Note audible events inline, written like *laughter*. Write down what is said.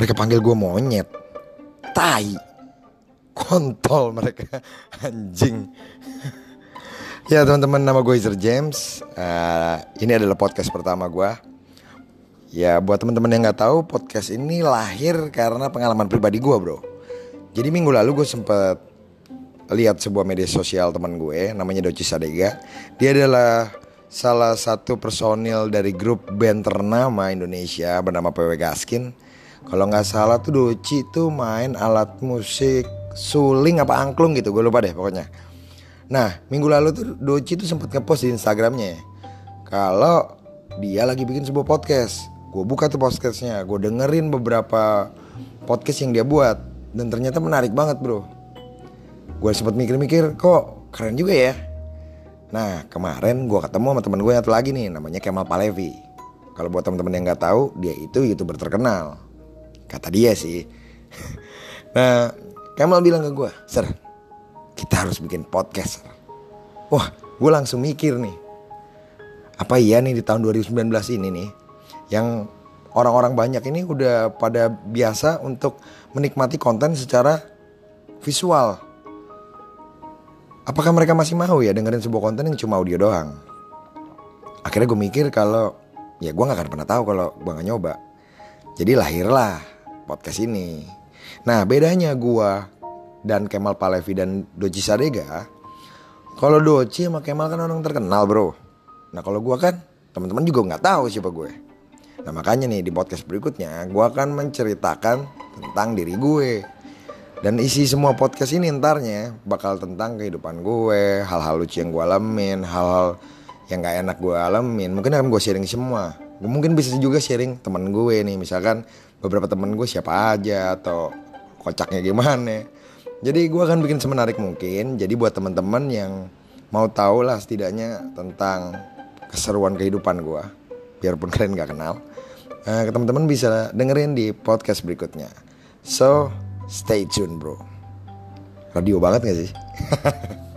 Mereka panggil gue monyet. Tai. Kontol mereka. *laughs* Anjing. ya teman-teman nama gue Izer James. Uh, ini adalah podcast pertama gue. Ya buat teman-teman yang nggak tahu podcast ini lahir karena pengalaman pribadi gue bro. Jadi minggu lalu gue sempet lihat sebuah media sosial teman gue namanya Doci Sadega. Dia adalah salah satu personil dari grup band ternama Indonesia bernama PW Gaskin. Kalau nggak salah tuh Doci tuh main alat musik suling apa angklung gitu, gue lupa deh pokoknya. Nah minggu lalu tuh Doci tuh sempat ngepost di Instagramnya kalau dia lagi bikin sebuah podcast. Gue buka tuh podcastnya, gue dengerin beberapa podcast yang dia buat dan ternyata menarik banget bro. Gue sempat mikir-mikir kok keren juga ya Nah kemarin gue ketemu sama temen gue yang satu lagi nih namanya Kemal Palevi. Kalau buat temen-temen yang nggak tahu dia itu youtuber terkenal. Kata dia sih. *laughs* nah Kemal bilang ke gue, Sir kita harus bikin podcast. Wah gue langsung mikir nih. Apa iya nih di tahun 2019 ini nih yang orang-orang banyak ini udah pada biasa untuk menikmati konten secara visual apakah mereka masih mau ya dengerin sebuah konten yang cuma audio doang akhirnya gue mikir kalau ya gue gak akan pernah tahu kalau gue gak nyoba jadi lahirlah podcast ini nah bedanya gue dan Kemal Palevi dan Doci Sadega kalau Doci sama Kemal kan orang terkenal bro nah kalau gue kan teman-teman juga nggak tahu siapa gue nah makanya nih di podcast berikutnya gue akan menceritakan tentang diri gue dan isi semua podcast ini entarnya bakal tentang kehidupan gue, hal-hal lucu yang gue alamin, hal-hal yang gak enak gue alamin. Mungkin akan gue sharing semua. Mungkin bisa juga sharing temen gue nih, misalkan beberapa temen gue siapa aja atau kocaknya gimana. Jadi gue akan bikin semenarik mungkin. Jadi buat teman-teman yang mau tahu lah setidaknya tentang keseruan kehidupan gue, biarpun *laughs* kalian gak kenal, uh, teman-teman bisa dengerin di podcast berikutnya. So, Stay tune bro Radio banget gak sih? *laughs*